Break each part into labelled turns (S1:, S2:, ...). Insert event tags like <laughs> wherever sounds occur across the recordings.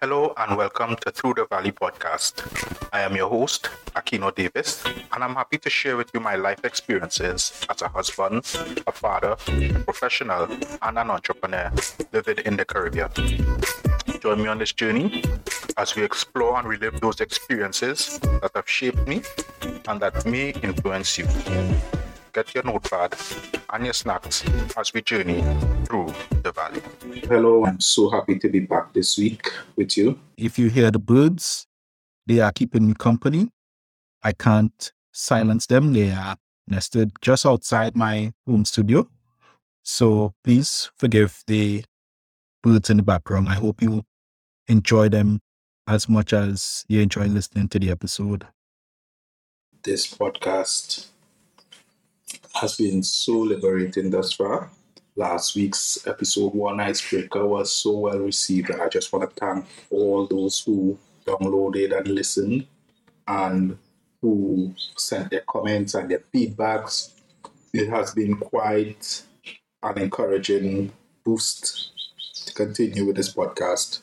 S1: Hello and welcome to Through the Valley podcast. I am your host, Akino Davis, and I'm happy to share with you my life experiences as a husband, a father, a professional, and an entrepreneur living in the Caribbean. Join me on this journey as we explore and relive those experiences that have shaped me and that may influence you. Get your notepad and your snacks as we journey through the valley. Hello, I'm so happy to be back this week with you.
S2: If you hear the birds, they are keeping me company. I can't silence them. They are nested just outside my home studio. So please forgive the birds in the background. I hope you enjoy them as much as you enjoy listening to the episode.
S1: This podcast has been so liberating thus far. Last week's episode one icebreaker was so well received, I just want to thank all those who downloaded and listened and who sent their comments and their feedbacks. It has been quite an encouraging boost to continue with this podcast.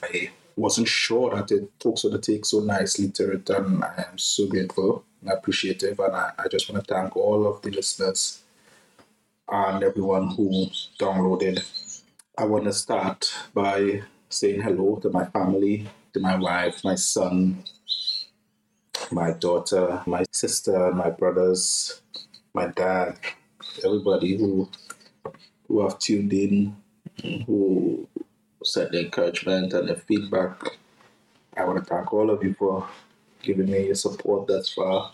S1: I wasn't sure that it took so to take so nicely to it, and I am so grateful and appreciative, and I, I just want to thank all of the listeners and everyone who downloaded. I want to start by saying hello to my family, to my wife, my son, my daughter, my sister, my brothers, my dad, everybody who who have tuned in, who said the encouragement and the feedback. I want to thank all of you for giving me your support thus far.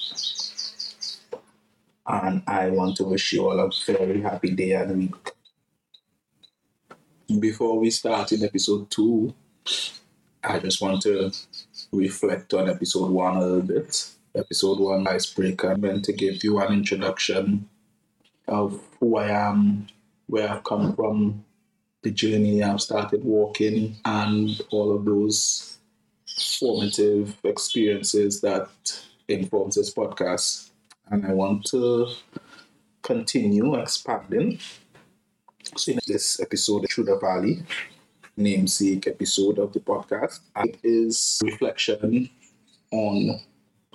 S1: And I want to wish you all a very happy day and week. Before we start in episode two, I just want to reflect on episode one a little bit. Episode one icebreaker, meant to give you an introduction of who I am, where I've come from, the journey I've started walking, and all of those formative experiences that informs this podcast. And I want to continue expanding. So in this episode, the Valley, namesake episode of the podcast, it is reflection on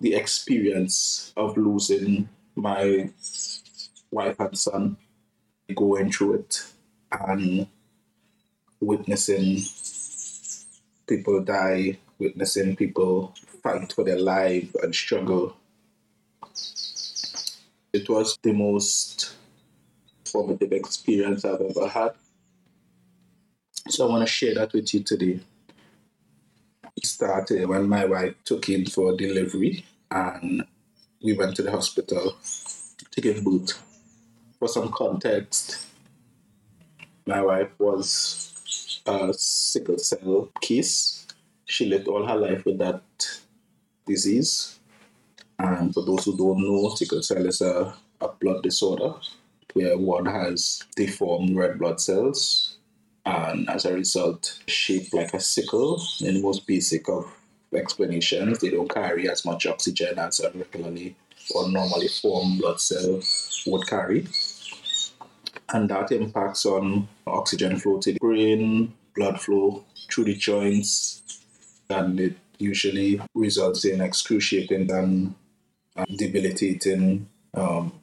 S1: the experience of losing my wife and son, going through it and witnessing people die witnessing people fight for their life and struggle. It was the most formative experience I've ever had. So I want to share that with you today. It started when my wife took him for delivery and we went to the hospital to give birth. For some context, my wife was a sickle cell case she lived all her life with that disease. And for those who don't know, sickle cell is a, a blood disorder where one has deformed red blood cells and as a result shaped like a sickle in most basic of explanations. They don't carry as much oxygen as a regularly or normally formed blood cell would carry. And that impacts on oxygen flow to the brain, blood flow through the joints, and it usually results in excruciating and debilitating um,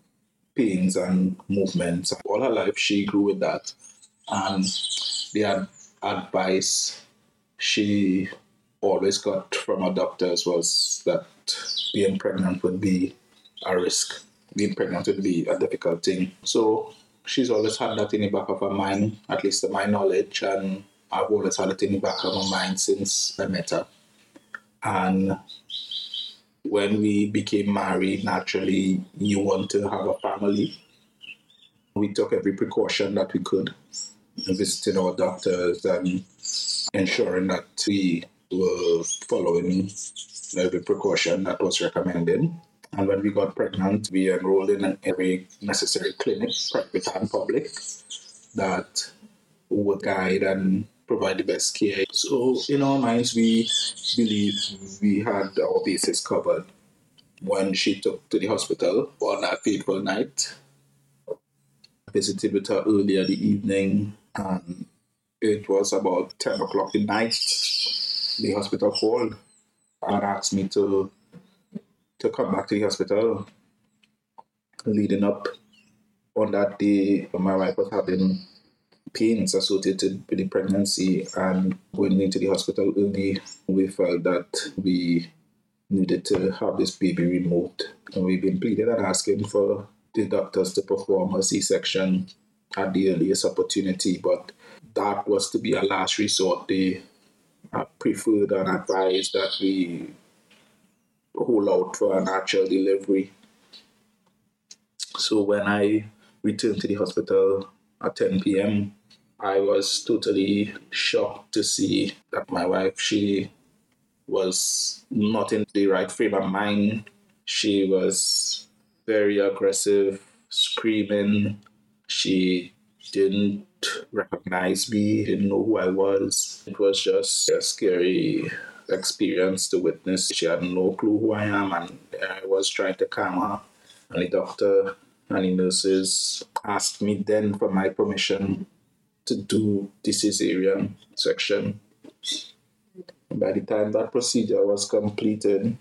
S1: pains and movements. All her life, she grew with that, and the ad- advice she always got from her doctors was that being pregnant would be a risk. Being pregnant would be a difficult thing. So she's always had that in the back of her mind, at least to my knowledge, and I've always had it in the back of my mind since I met her. And when we became married, naturally, you want to have a family. We took every precaution that we could, visiting our doctors and ensuring that we were following every precaution that was recommended. And when we got pregnant, we enrolled in every necessary clinic, private and public, that would guide and provide the best care. So, in our minds, we believe we had our bases covered when she took to the hospital on that fateful night. I visited with her earlier the evening, and It was about 10 o'clock at night. The hospital called and asked me to to come back to the hospital. Leading up on that day, my wife was having pains associated with the pregnancy and going into the hospital early, we felt that we needed to have this baby removed. And we've been pleading and asking for the doctors to perform a C section at the earliest opportunity, but that was to be a last resort. They preferred and advised that we hold out for a natural delivery. So when I returned to the hospital at 10 p.m., I was totally shocked to see that my wife, she was not in the right frame of mind. She was very aggressive, screaming. She didn't recognize me, didn't know who I was. It was just a scary experience to witness. She had no clue who I am, and I was trying to calm her. And the doctor and the nurses asked me then for my permission to do the cesarean section. By the time that procedure was completed,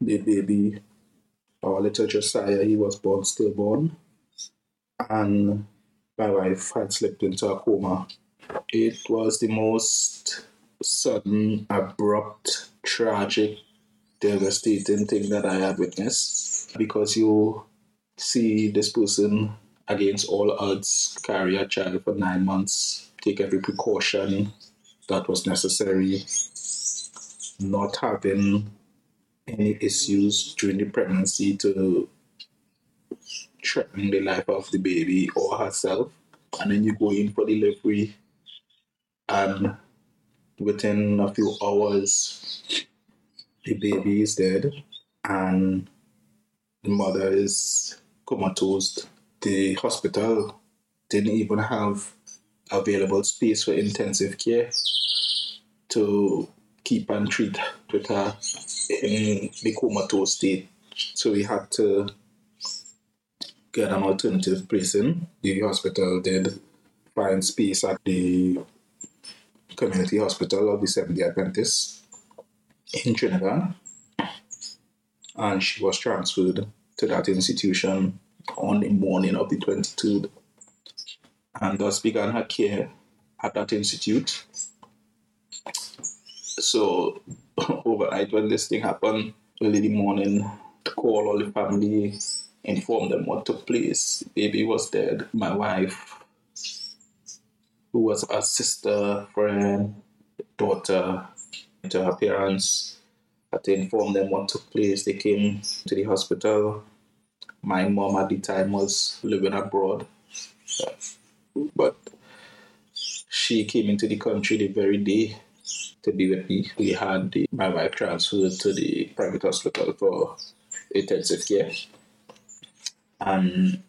S1: the baby, our little Josiah, he was born stillborn, and my wife had slipped into a coma. It was the most sudden, abrupt, tragic, devastating thing that I had witnessed because you see this person against all odds carry a child for nine months, take every precaution that was necessary, not having any issues during the pregnancy to threaten the life of the baby or herself. And then you go in for delivery, and within a few hours, the baby is dead, and the mother is comatose the hospital didn't even have available space for intensive care to keep and treat with her in the comatose state. So we had to get an alternative placing. The hospital did find space at the community hospital of the Seventh Adventists in Trinidad. And she was transferred to that institution on the morning of the 22nd and thus began her care at that institute. So <laughs> overnight when this thing happened, early in the morning, to call all the family, inform them what took place. baby was dead. My wife, who was a sister, friend, daughter, to her parents, had to inform them what took place. They came to the hospital my mom at the time was living abroad. But she came into the country the very day to be with me. We had the, my wife transferred to the private hospital for intensive care. And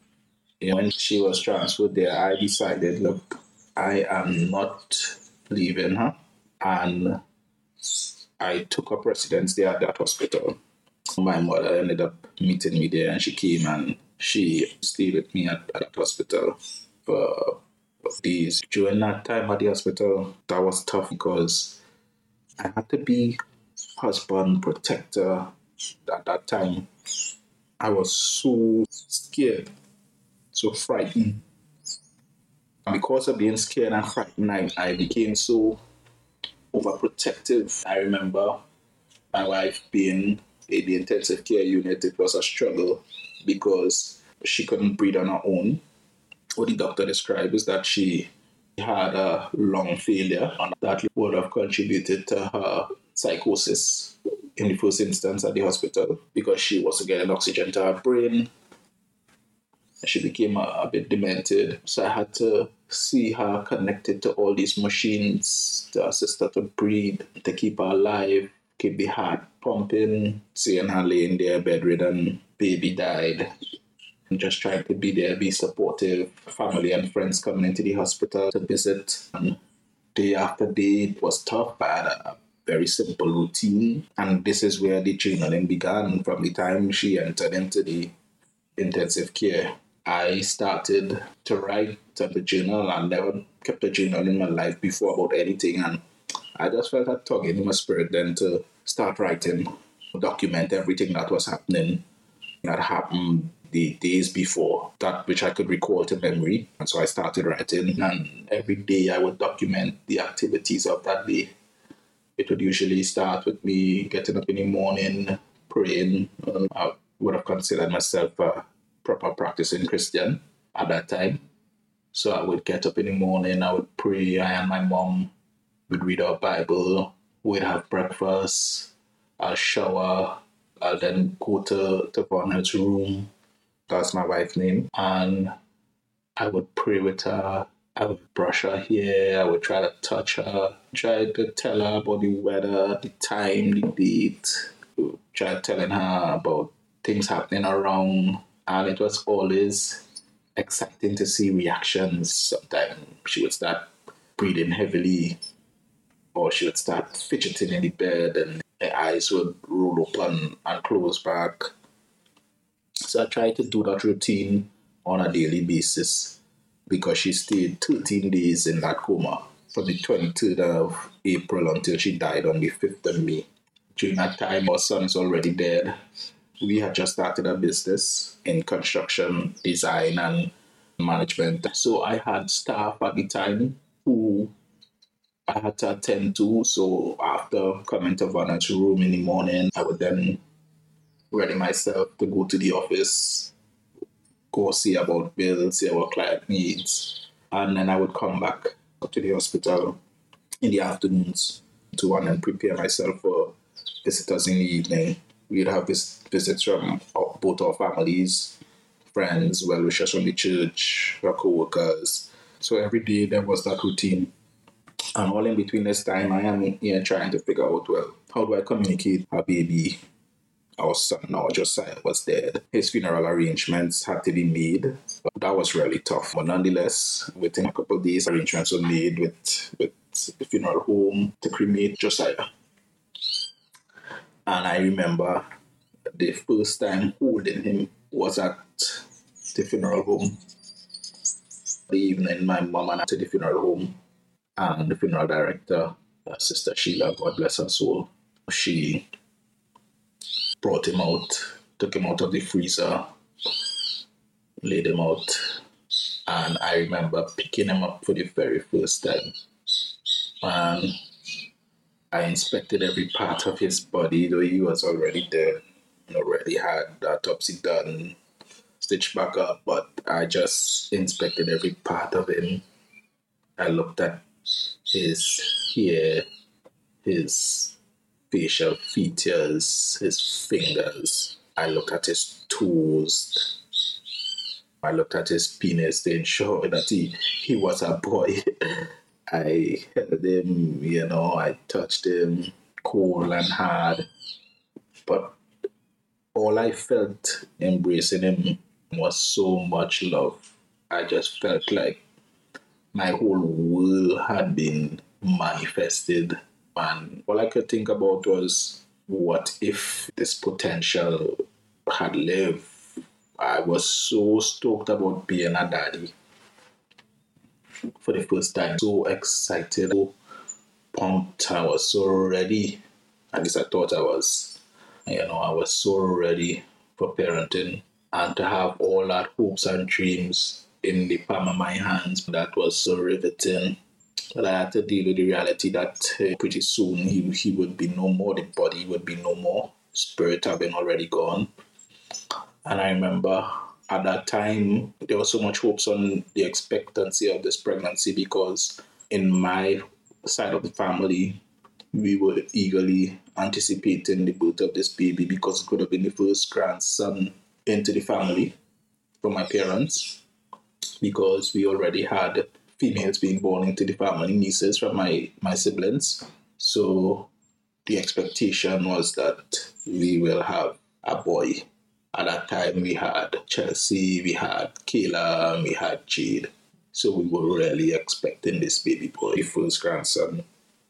S1: you know, when she was transferred there, I decided, look, I am not leaving her. And I took up residence there at that hospital my mother ended up meeting me there and she came and she stayed with me at, at that hospital for days. During that time at the hospital, that was tough because I had to be husband, protector at that time. I was so scared, so frightened. Because of being scared and frightened, I, I became so overprotective. I remember my wife being in the intensive care unit, it was a struggle because she couldn't breathe on her own. What the doctor described is that she had a lung failure, and that would have contributed to her psychosis in the first instance at the hospital because she wasn't getting oxygen to her brain. She became a, a bit demented, so I had to see her connected to all these machines to assist her to breathe, to keep her alive, keep the heart pumping, seeing her laying there bedridden, baby died. And just trying to be there, be supportive, family and friends coming into the hospital to visit. And day after day, it was tough. I had a very simple routine. And this is where the journaling began from the time she entered into the intensive care. I started to write to journal. I never kept a journal in my life before about anything, and I just felt that tug in my spirit then to start writing, document everything that was happening, that happened the days before, that which I could recall to memory. And so I started writing, and every day I would document the activities of that day. It would usually start with me getting up in the morning, praying. Uh, I would have considered myself a proper practicing Christian at that time. So I would get up in the morning, I would pray, I and my mom would read our Bible, we'd have breakfast, I'll shower, I'll then go to, to Vonnet's room, that's my wife's name, and I would pray with her. I would brush her hair, I would try to touch her, try to tell her about the weather, the time, the date, try telling her about things happening around, and it was always exciting to see reactions. Sometimes she would start breathing heavily, or she would start fidgeting in the bed, and her eyes would roll open and close back. So I tried to do that routine on a daily basis because she stayed 13 days in that coma from the 23rd of April until she died on the 5th of May. During that time, our son is already dead. We had just started a business in construction, design, and management. So I had staff at the time who I had to attend to. So after coming to Vonnet's room in the morning, I would then ready myself to go to the office, go see about bills, see what client needs, and then I would come back to the hospital in the afternoons to one and prepare myself for visitors in the evening. We'd have vis- visits from both our families, friends, well wishers from the church, our co-workers. So every day there was that routine. And all in between this time, I am here trying to figure out, well, how do I communicate a baby our son our Josiah was dead. His funeral arrangements had to be made. That was really tough. But nonetheless, within a couple of days, arrangements were made with, with the funeral home to cremate Josiah. And I remember the first time holding him was at the funeral home. The evening, my mom and I to the funeral home, and the funeral director, Sister Sheila, God bless her soul, she brought him out, took him out of the freezer, laid him out, and I remember picking him up for the very first time. And I inspected every part of his body, though he was already dead, already had autopsy done, stitched back up, but I just inspected every part of him. I looked at his hair, his facial features, his fingers. I looked at his toes. I looked at his penis to ensure that he, he was a boy. <laughs> I held him, you know, I touched him cold and hard. But all I felt embracing him was so much love. I just felt like my whole world had been manifested and all I could think about was what if this potential had lived? I was so stoked about being a daddy for the first time. So excited, so pumped. I was so ready. At least I thought I was. You know, I was so ready for parenting and to have all that hopes and dreams in the palm of my hands. That was so riveting. But I had to deal with the reality that uh, pretty soon he, he would be no more, the body would be no more, spirit having already gone. And I remember at that time, there was so much hopes on the expectancy of this pregnancy because in my side of the family, we were eagerly anticipating the birth of this baby because it could have been the first grandson into the family from my parents because we already had females being born into the family, nieces from my, my siblings. So the expectation was that we will have a boy. At that time, we had Chelsea, we had Kayla, we had Jade. So we were really expecting this baby boy, first grandson.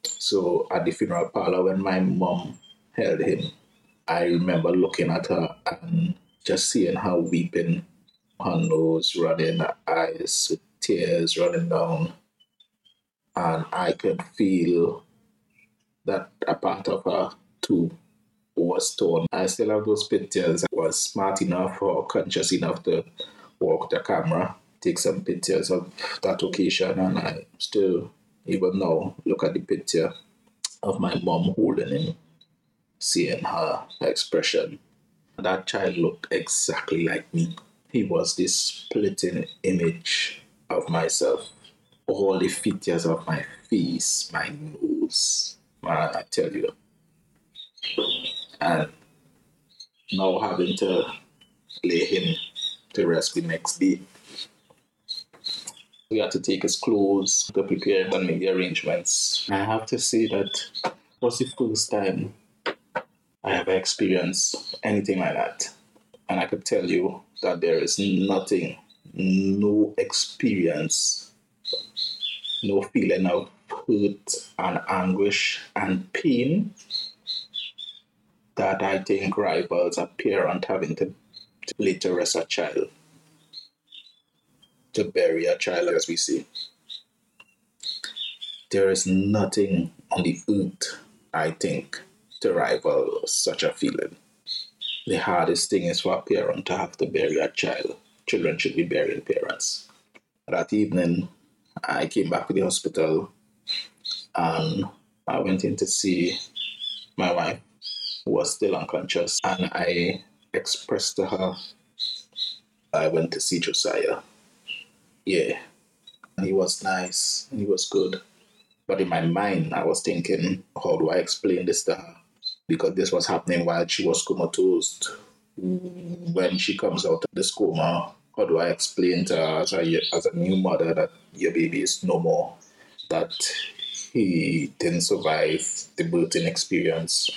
S1: So at the funeral parlor, when my mom held him, I remember looking at her and just seeing her weeping, her nose running, her eyes tears running down, and I could feel that a part of her too was torn. I still have those pictures. I was smart enough or conscious enough to walk the camera, take some pictures of that occasion, and I still, even now, look at the picture of my mom holding him, seeing her expression. That child looked exactly like me. He was this splitting image of myself. All the features of my face, my nose, I tell you. And now having to lay him to rest the next day. We had to take his clothes to prepare and make the arrangements. I have to say that was the first time I ever experienced anything like that. And I could tell you that there is nothing, no experience, no feeling of hurt and anguish and pain that I think rivals a parent having to, to rest a child, to bury a child, as we see. There is nothing on the earth, I think, to rival such a feeling. The hardest thing is for a parent to have to bury a child. Children should be burying parents. That evening, I came back to the hospital and I went in to see my wife, was still unconscious, and I expressed to her I went to see Josiah. Yeah, and he was nice, and he was good. But in my mind, I was thinking, how do I explain this to her? Because this was happening while she was comatose. When she comes out of this coma, how do I explain to her as a, as a new mother that your baby is no more? That he didn't survive the birthing experience.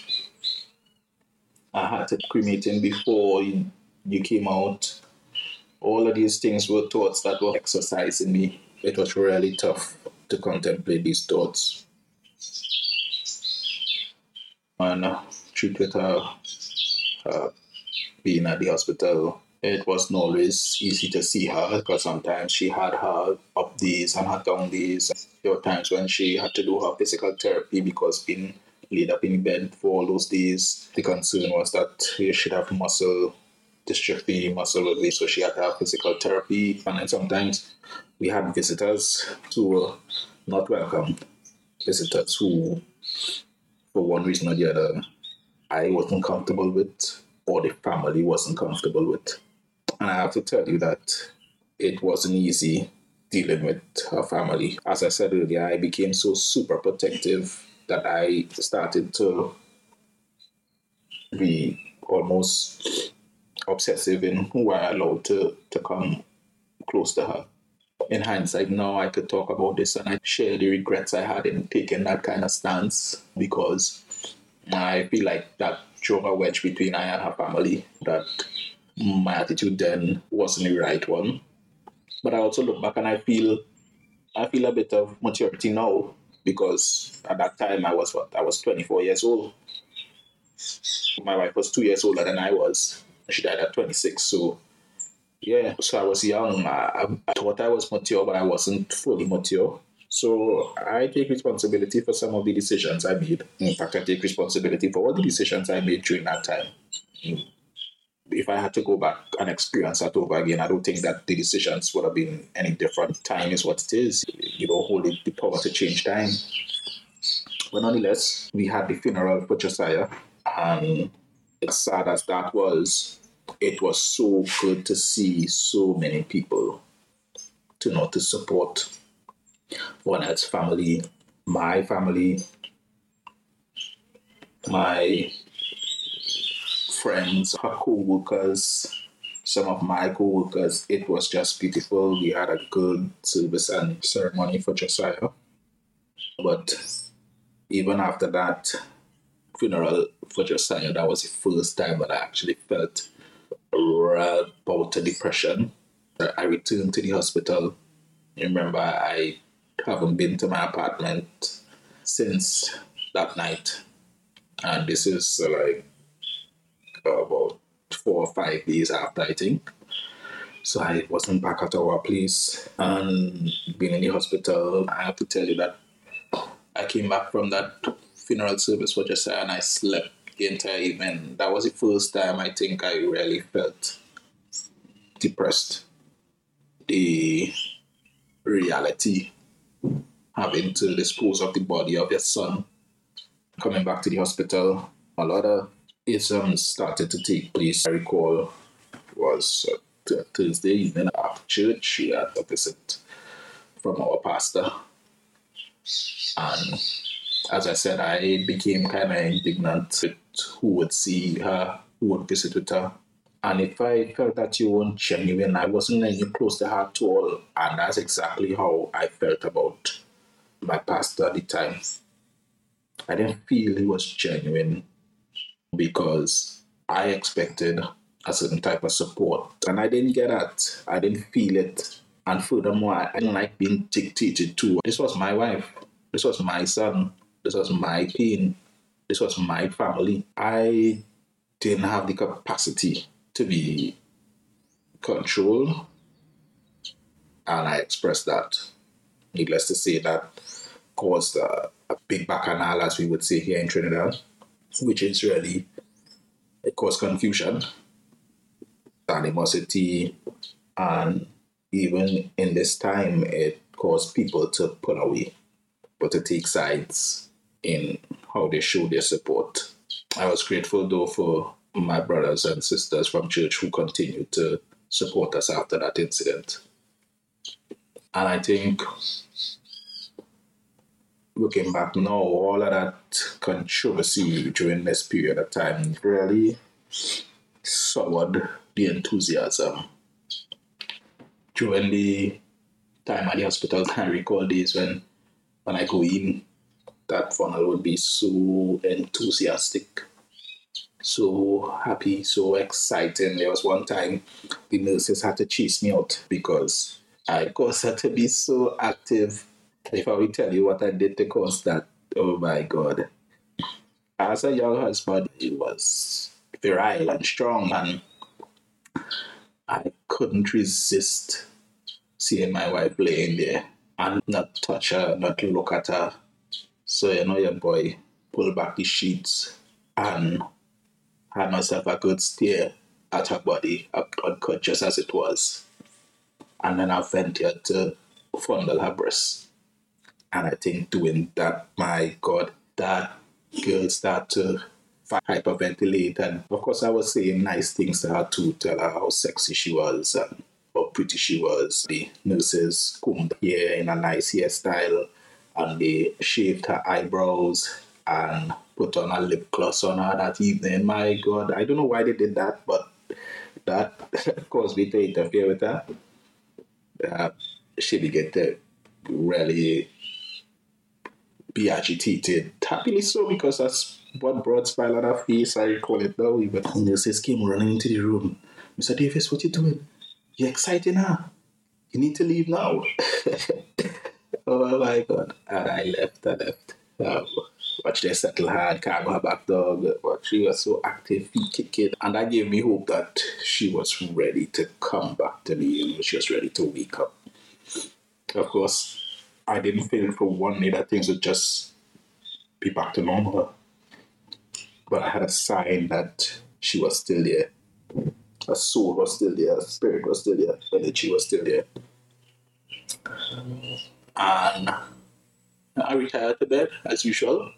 S1: I had to cremate him before you, came out. All of these things were thoughts that were exercising me. It was really tough to contemplate these thoughts. And uh, treat with her uh, being at the hospital, it wasn't always easy to see her because sometimes she had her up days and her down days. There were times when she had to do her physical therapy because being laid up in bed for all those days, the concern was that you should have muscle dystrophy, muscle release, so she had to have physical therapy. And then sometimes we had visitors who were not welcome, visitors who, for one reason or the other, I wasn't comfortable with, or the family wasn't comfortable with. And I have to tell you that it wasn't easy dealing with her family. As I said earlier, I became so super protective that I started to be almost obsessive in who I allowed to, to come close to her. In hindsight, now I could talk about this and I share the regrets I had in taking that kind of stance because I feel like that drove a wedge between I and her family, that my attitude then wasn't the right one. But I also look back and I feel I feel a bit of maturity now because at that time I was what I was 24 years old. My wife was two years older than I was. She died at 26, so yeah. So I was young. I, I thought I was mature, but I wasn't fully mature. So I take responsibility for some of the decisions I made. In fact, I take responsibility for all the decisions I made during that time. Mm. If I had to go back and experience that over again, I don't think that the decisions would have been any different. Time is what it is. You don't hold the power to change time. But nonetheless, we had the funeral for Josiah, and as sad as that was, it was so good to see so many people to know to support one else family, my family, my friends, her co-workers, some of my co-workers. It was just beautiful. We had a good service and ceremony for Josiah. But even after that funeral for Josiah, that was the first time that I actually felt real bout to depression. I returned to the hospital. Remember, I haven't been to my apartment since that night. And this is uh, like about four or five days after, I think. So I wasn't back at our place and being in the hospital. I have to tell you that I came back from that funeral service for Josiah and I slept the entire evening. That was the first time I think I really felt depressed. The reality having to dispose of the body of your son, coming back to the hospital, a lot of isms started to take place. I recall was Thursday evening after church, we had a visit from our pastor. And as I said, I became kind of indignant with who would see her, who would visit with her. And if I felt that you weren't genuine, I wasn't any close to her at all. And that's exactly how I felt about my pastor at the time. I didn't feel he was genuine because I expected a certain type of support. And I didn't get that. I didn't feel it. And furthermore, I didn't like being dictated to. This was my wife. This was my son. This was my pain. This was my family. I didn't have the capacity to be controlled. And I expressed that. Needless to say, that caused a, a big bacchanal, as we would say here in Trinidad, which is really, it caused confusion, animosity, and even in this time, it caused people to pull away, but to take sides in how they show their support. I was grateful though for my brothers and sisters from church who continued to support us after that incident. And I think looking back now, all of that controversy during this period of time really soured the enthusiasm. During the time at the hospital, I recall days when when I go in, that funnel would be so enthusiastic, so happy, so exciting. There was one time the nurses had to chase me out because I caused her to be so active if I will tell you what I did to cause that, oh my God. As a young husband, he was virile and strong, and I couldn't resist seeing my wife laying there and not touch her, not look at her. So, you know, your boy pulled back the sheets and had myself a good stare at her body, unconscious as it was. And then I ventured to fondle her breasts. And I think doing that, my God, that girl start to hyperventilate. And of course, I was saying nice things to her to tell her how sexy she was and how pretty she was. The nurses combed hair in a nice hairstyle and they shaved her eyebrows and put on a lip gloss on her that evening. My God, I don't know why they did that, but that <laughs> caused me to interfere with her. Uh, she began to really be agitated. Happily so, because that's what brought her face. I recall it now. But the nurses came running into the room. Mr. Davis, what you doing? You're exciting her. You need to leave now. <laughs> oh my God. And I left, I left. Um, watch they settle her, cargo her back dog. But she was so active, feet kicking. And that gave me hope that she was ready to come back to me. You know, she was ready to wake up. Of course, I didn't feel for one day that things would just be back to normal. But I had a sign that she was still there. Her soul was still there, her spirit was still there, energy was still there. And I retired to bed as usual.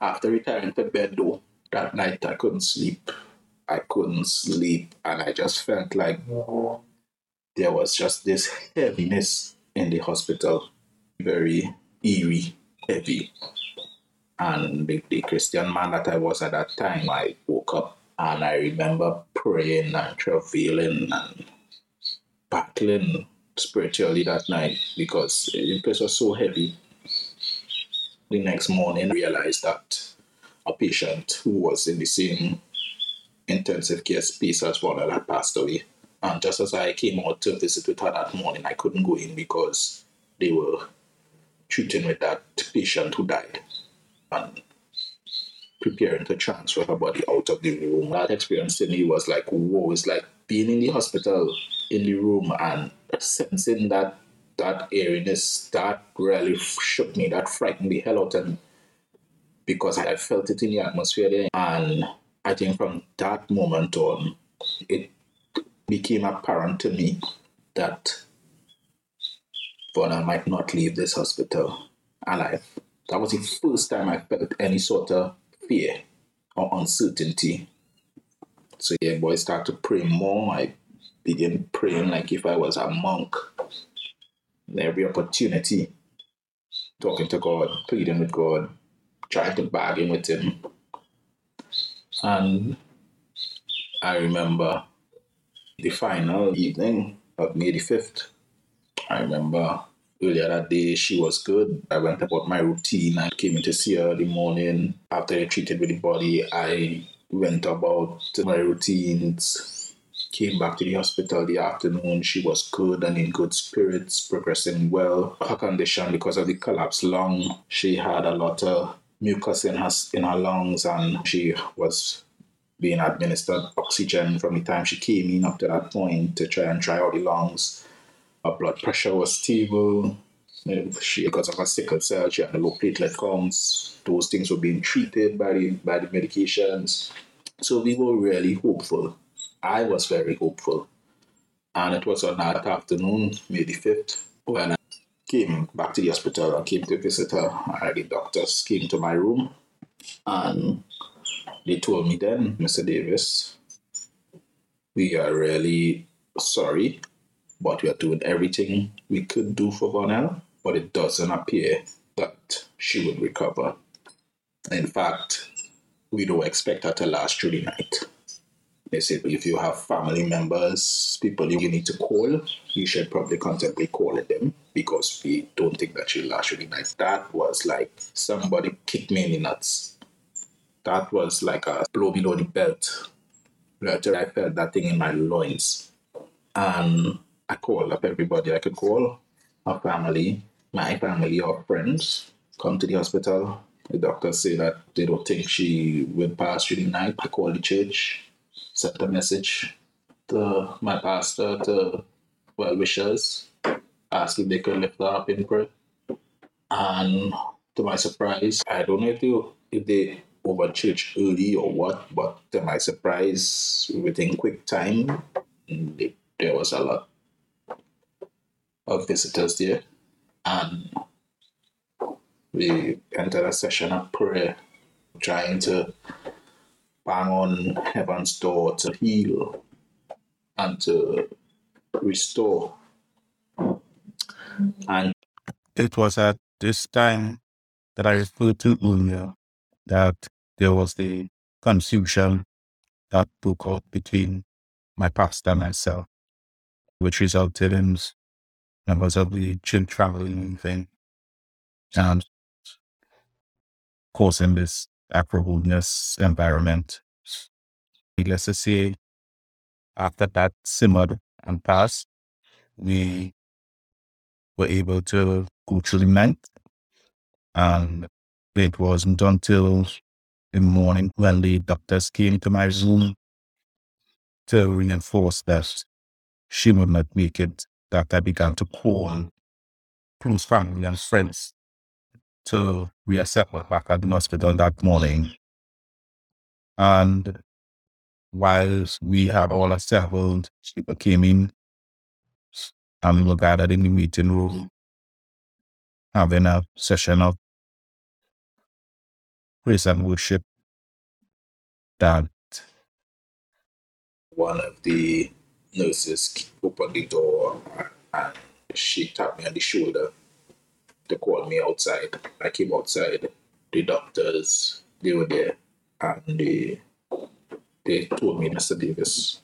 S1: After retiring to bed, though, that night I couldn't sleep. I couldn't sleep, and I just felt like there was just this heaviness in the hospital, very eerie, heavy. And the, the Christian man that I was at that time, I woke up and I remember praying and travailing and battling spiritually that night because the place was so heavy. The next morning, I realized that a patient who was in the same intensive care space as one had passed away. And just as I came out to visit with her that morning, I couldn't go in because they were treating with that patient who died and preparing to transfer her body out of the room. That experience to me was like, whoa, it's like being in the hospital in the room and sensing that that airiness that really shook me, that frightened the hell out of me because I felt it in the atmosphere there. And I think from that moment on, it became apparent to me that Vonna might not leave this hospital alive. That was the first time I felt any sort of fear or uncertainty. So yeah, boy, start to pray more. I began praying like if I was a monk. Every opportunity, talking to God, pleading with God, trying to bargain with Him. And I remember the final evening of May the 5th. I remember earlier that day she was good. I went about my routine. I came in to see her the morning after I treated with the body. I went about my routines, came back to the hospital the afternoon. She was good and in good spirits, progressing well. Her condition, because of the collapsed lung, she had a lot of mucus in her, in her lungs and she was being administered oxygen from the time she came in up to that point to try and dry out the lungs. Her blood pressure was stable. She, because of her sickle cell, she had low platelet counts. Those things were being treated by the by the medications. So we were really hopeful. I was very hopeful. And it was on that afternoon, May the 5th, when I came back to the hospital and came to visit her. the doctors came to my room and they told me then, Mr. Davis, we are really sorry, but we are doing everything we could do for Vonell, but it doesn't appear that she would recover. In fact, we don't expect her to last through the night. They said if you have family members, people you need to call, you should probably contemplate calling them because we don't think that she'll last through the night. That was like somebody kicked me in the nuts. That was like a blow below the belt. I felt that thing in my loins. And I called up everybody I could call, her family, my family or friends, come to the hospital. The doctors say that they don't think she will pass through the night. I called the church, sent a message to my pastor, to well wishers, ask if they could lift her up in prayer. And to my surprise, I don't know if they if they over church early or what, but to my surprise, within quick time, there was a lot of visitors there. And we entered a session of prayer, trying to bang on heaven's door to heal and to restore. And
S2: it was at this time that I referred to earlier that there was the confusion that broke out between my pastor and myself, which resulted in members of the church traveling thing and causing this Afro-holiness environment. Needless to say, after that simmered and passed, we were able to go through the night. And it wasn't until the morning when the doctors came to my room to reinforce that she would not make it that I began to call close family and friends to reassemble back at the hospital that morning. And whilst we had all assembled, people came in and we were gathered in the meeting room having a session of praise and worship that
S1: one of the nurses opened the door and she tapped me on the shoulder to call me outside. I came outside. The doctors, they were there and they, they told me, Mr. Davis,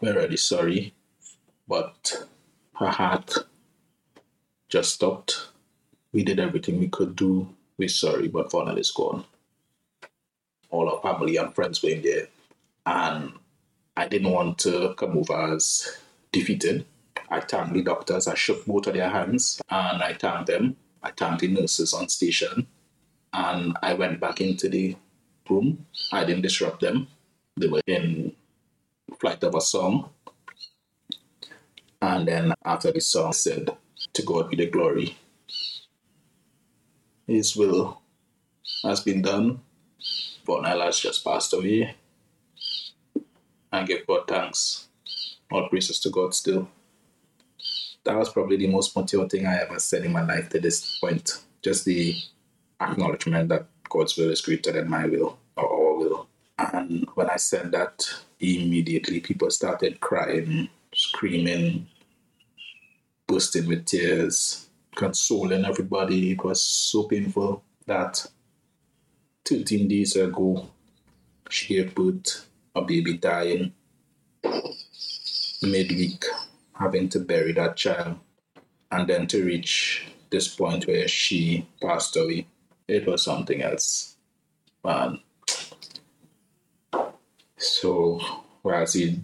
S1: we're really sorry, but her heart just stopped. We did everything we could do we're sorry, but Vonell is gone. All our family and friends were in there. And I didn't want to come over as defeated. I thanked the doctors. I shook both of their hands and I thanked them. I thanked the nurses on station. And I went back into the room. I didn't disrupt them. They were in flight of a song. And then after the song said, To God be the glory. His will has been done. Vonel has just passed away. And give God thanks. All praises to God still. That was probably the most mature thing I ever said in my life to this point. Just the acknowledgement that God's will is greater than my will or our will. And when I said that, immediately people started crying, screaming, bursting with tears, consoling everybody. It was so painful that 13 days ago, she gave birth, a baby dying, midweek, having to bury that child, and then to reach this point where she passed away. It was something else. Man. So, where I see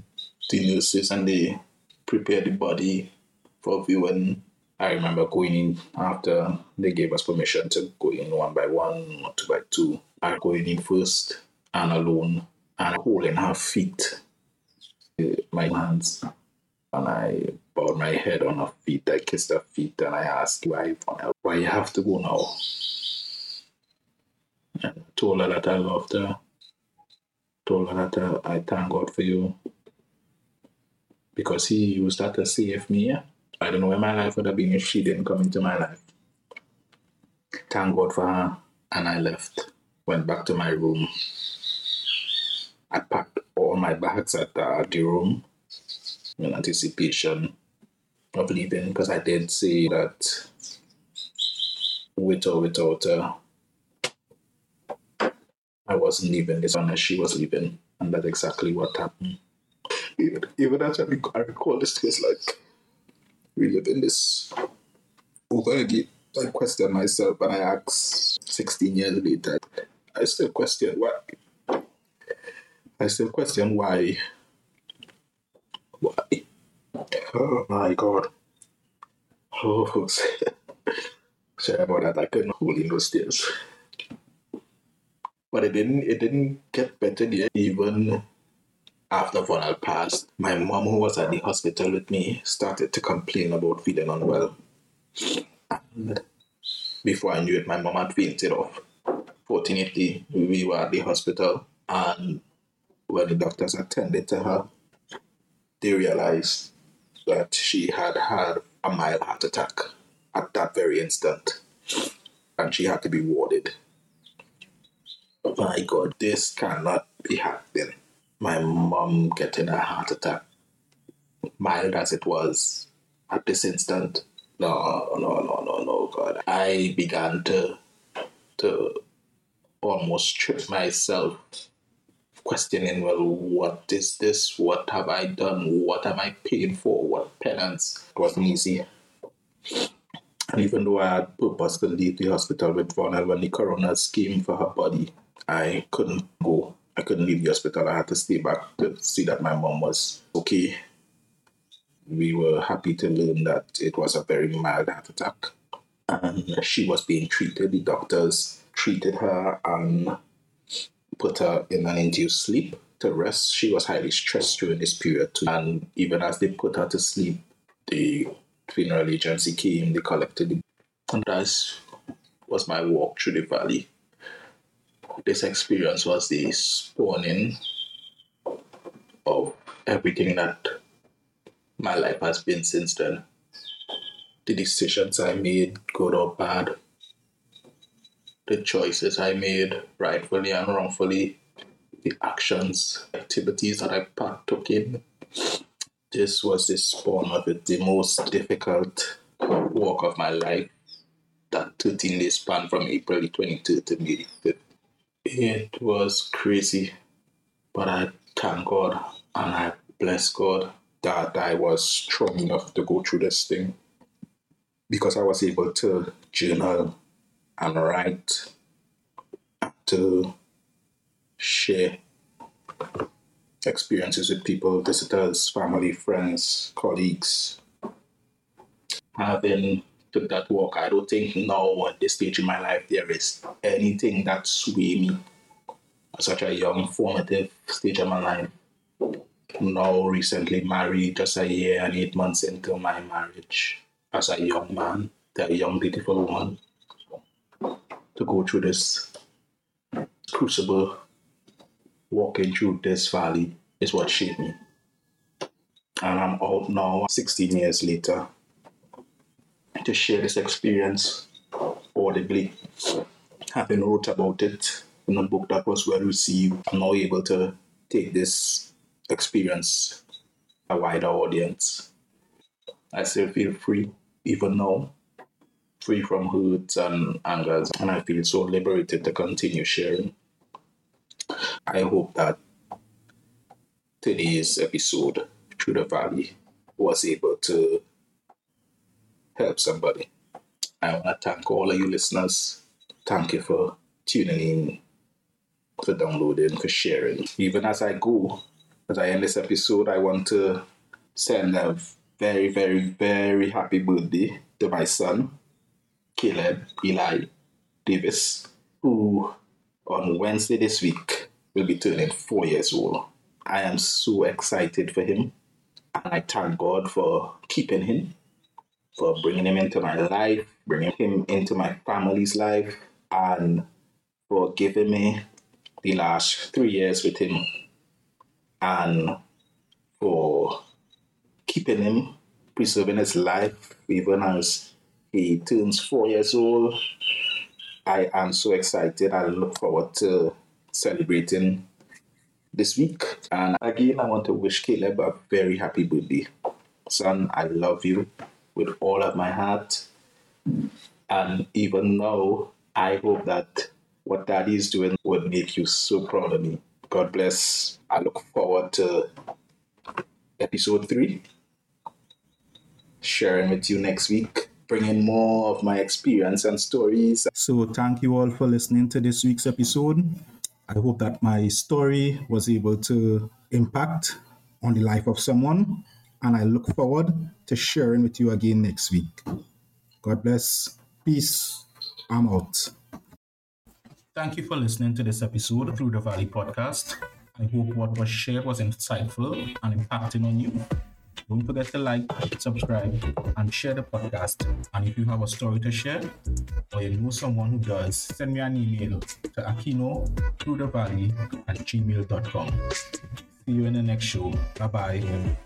S1: the nurses and they prepare the body for viewing. I remember going in after they gave us permission to go in one by one or two by two. I going in first and alone and holding her feet, my hands, and I bowed my head on her feet. I kissed her feet and I asked why, why you have to go now. And I told her that I loved her. Told her that uh, I thank God for you because He used that to save me. I don't know where my life would have been if she didn't come into my life. Thank God for her, and I left. Went back to my room. I packed all my bags at uh, the room in anticipation of leaving because I did say that with or without her, I wasn't leaving this unless she was leaving, and that's exactly what happened. Even, even as I, recall this case, like we live in this. I question myself and I ask 16 years later, I still question why. I still question why. Why? Oh my god. Oh. <laughs> Sorry about that. I couldn't hold in those tears. But it didn't. It didn't get better yet. Even after Vonal passed, my mom, who was at the hospital with me, started to complain about feeling unwell. And before I knew it, my mom had fainted off. Fortunately, we were at the hospital, and when the doctors attended to her, they realized that she had had a mild heart attack at that very instant, and she had to be warded. My God, this cannot be happening. My mom getting a heart attack, mild as it was at this instant. No, no, no, no, no, God. I began to to almost trip myself, questioning, well, what is this? What have I done? What am I paying for? What penance? It wasn't easy. And even though I had purpose to leave the hospital with Vonel when the coroner came for her body, I couldn't go. I couldn't leave the hospital. I had to stay back to see that my mom was okay. We were happy to learn that it was a very mild heart attack. And she was being treated. The doctors treated her and put her in an induced sleep to rest. She was highly stressed during this period too. And even as they put her to sleep, the funeral agency came, they collected the and that was my walk through the valley. This experience was the spawning of everything that my life has been since then. The decisions I made, good or bad, the choices I made, rightfully and wrongfully, the actions, activities that I partook in. This was the spawn of it, the most difficult walk of my life. That 13 day span from April the 23rd to May the 5th. It was crazy, but I thank God and I bless God that I was strong enough to go through this thing because I was able to journal and write, to share experiences with people, visitors, family, friends, colleagues. Having took that walk, I don't think now at this stage in my life there is anything that sway me. At such a young formative stage of my life. Now recently married, just a year and eight months into my marriage. As a young man, to a young, beautiful woman, to go through this crucible, walking through this valley is what shaped me. And I'm out now, 16 years later, to share this experience audibly. Having wrote about it in a book that was well received, I'm now able to take this experience a wider audience. I still feel free, even now, free from hurts and angers, and I feel so liberated to continue sharing. I hope that today's episode, Through the Valley, was able to help somebody. I want to thank all of you listeners. Thank you for tuning in, for downloading, for sharing. Even as I go, as I end this episode, I want to send a very, very, very happy birthday to my son, Caleb Eli Davis, who on Wednesday this week will be turning four years old. I am so excited for him, and I thank God for keeping him, for bringing him into my life, bringing him into my family's life, and for giving me the last three years with him, and for keeping him, preserving his life, even as he turns four years old. I am so excited. I look forward to celebrating this week. And again, I want to wish Caleb a very happy birthday. Son, I love you with all of my heart. And even now, I hope that what daddy is doing would make you so proud of me. God bless. I look forward to episode three. Sharing with you next week, bringing more of my experience and stories.
S2: So, thank you all for listening to this week's episode. I hope that my story was able to impact on the life of someone, and I look forward to sharing with you again next week. God bless. Peace. I'm out. Thank you for listening to this episode through the Valley Podcast. I hope what was shared was insightful and impacting on you. Don't forget to like, subscribe, and share the podcast. And if you have a story to share, or you know someone who does, send me an email to akino through the valley at gmail.com. See you in the next show. Bye bye.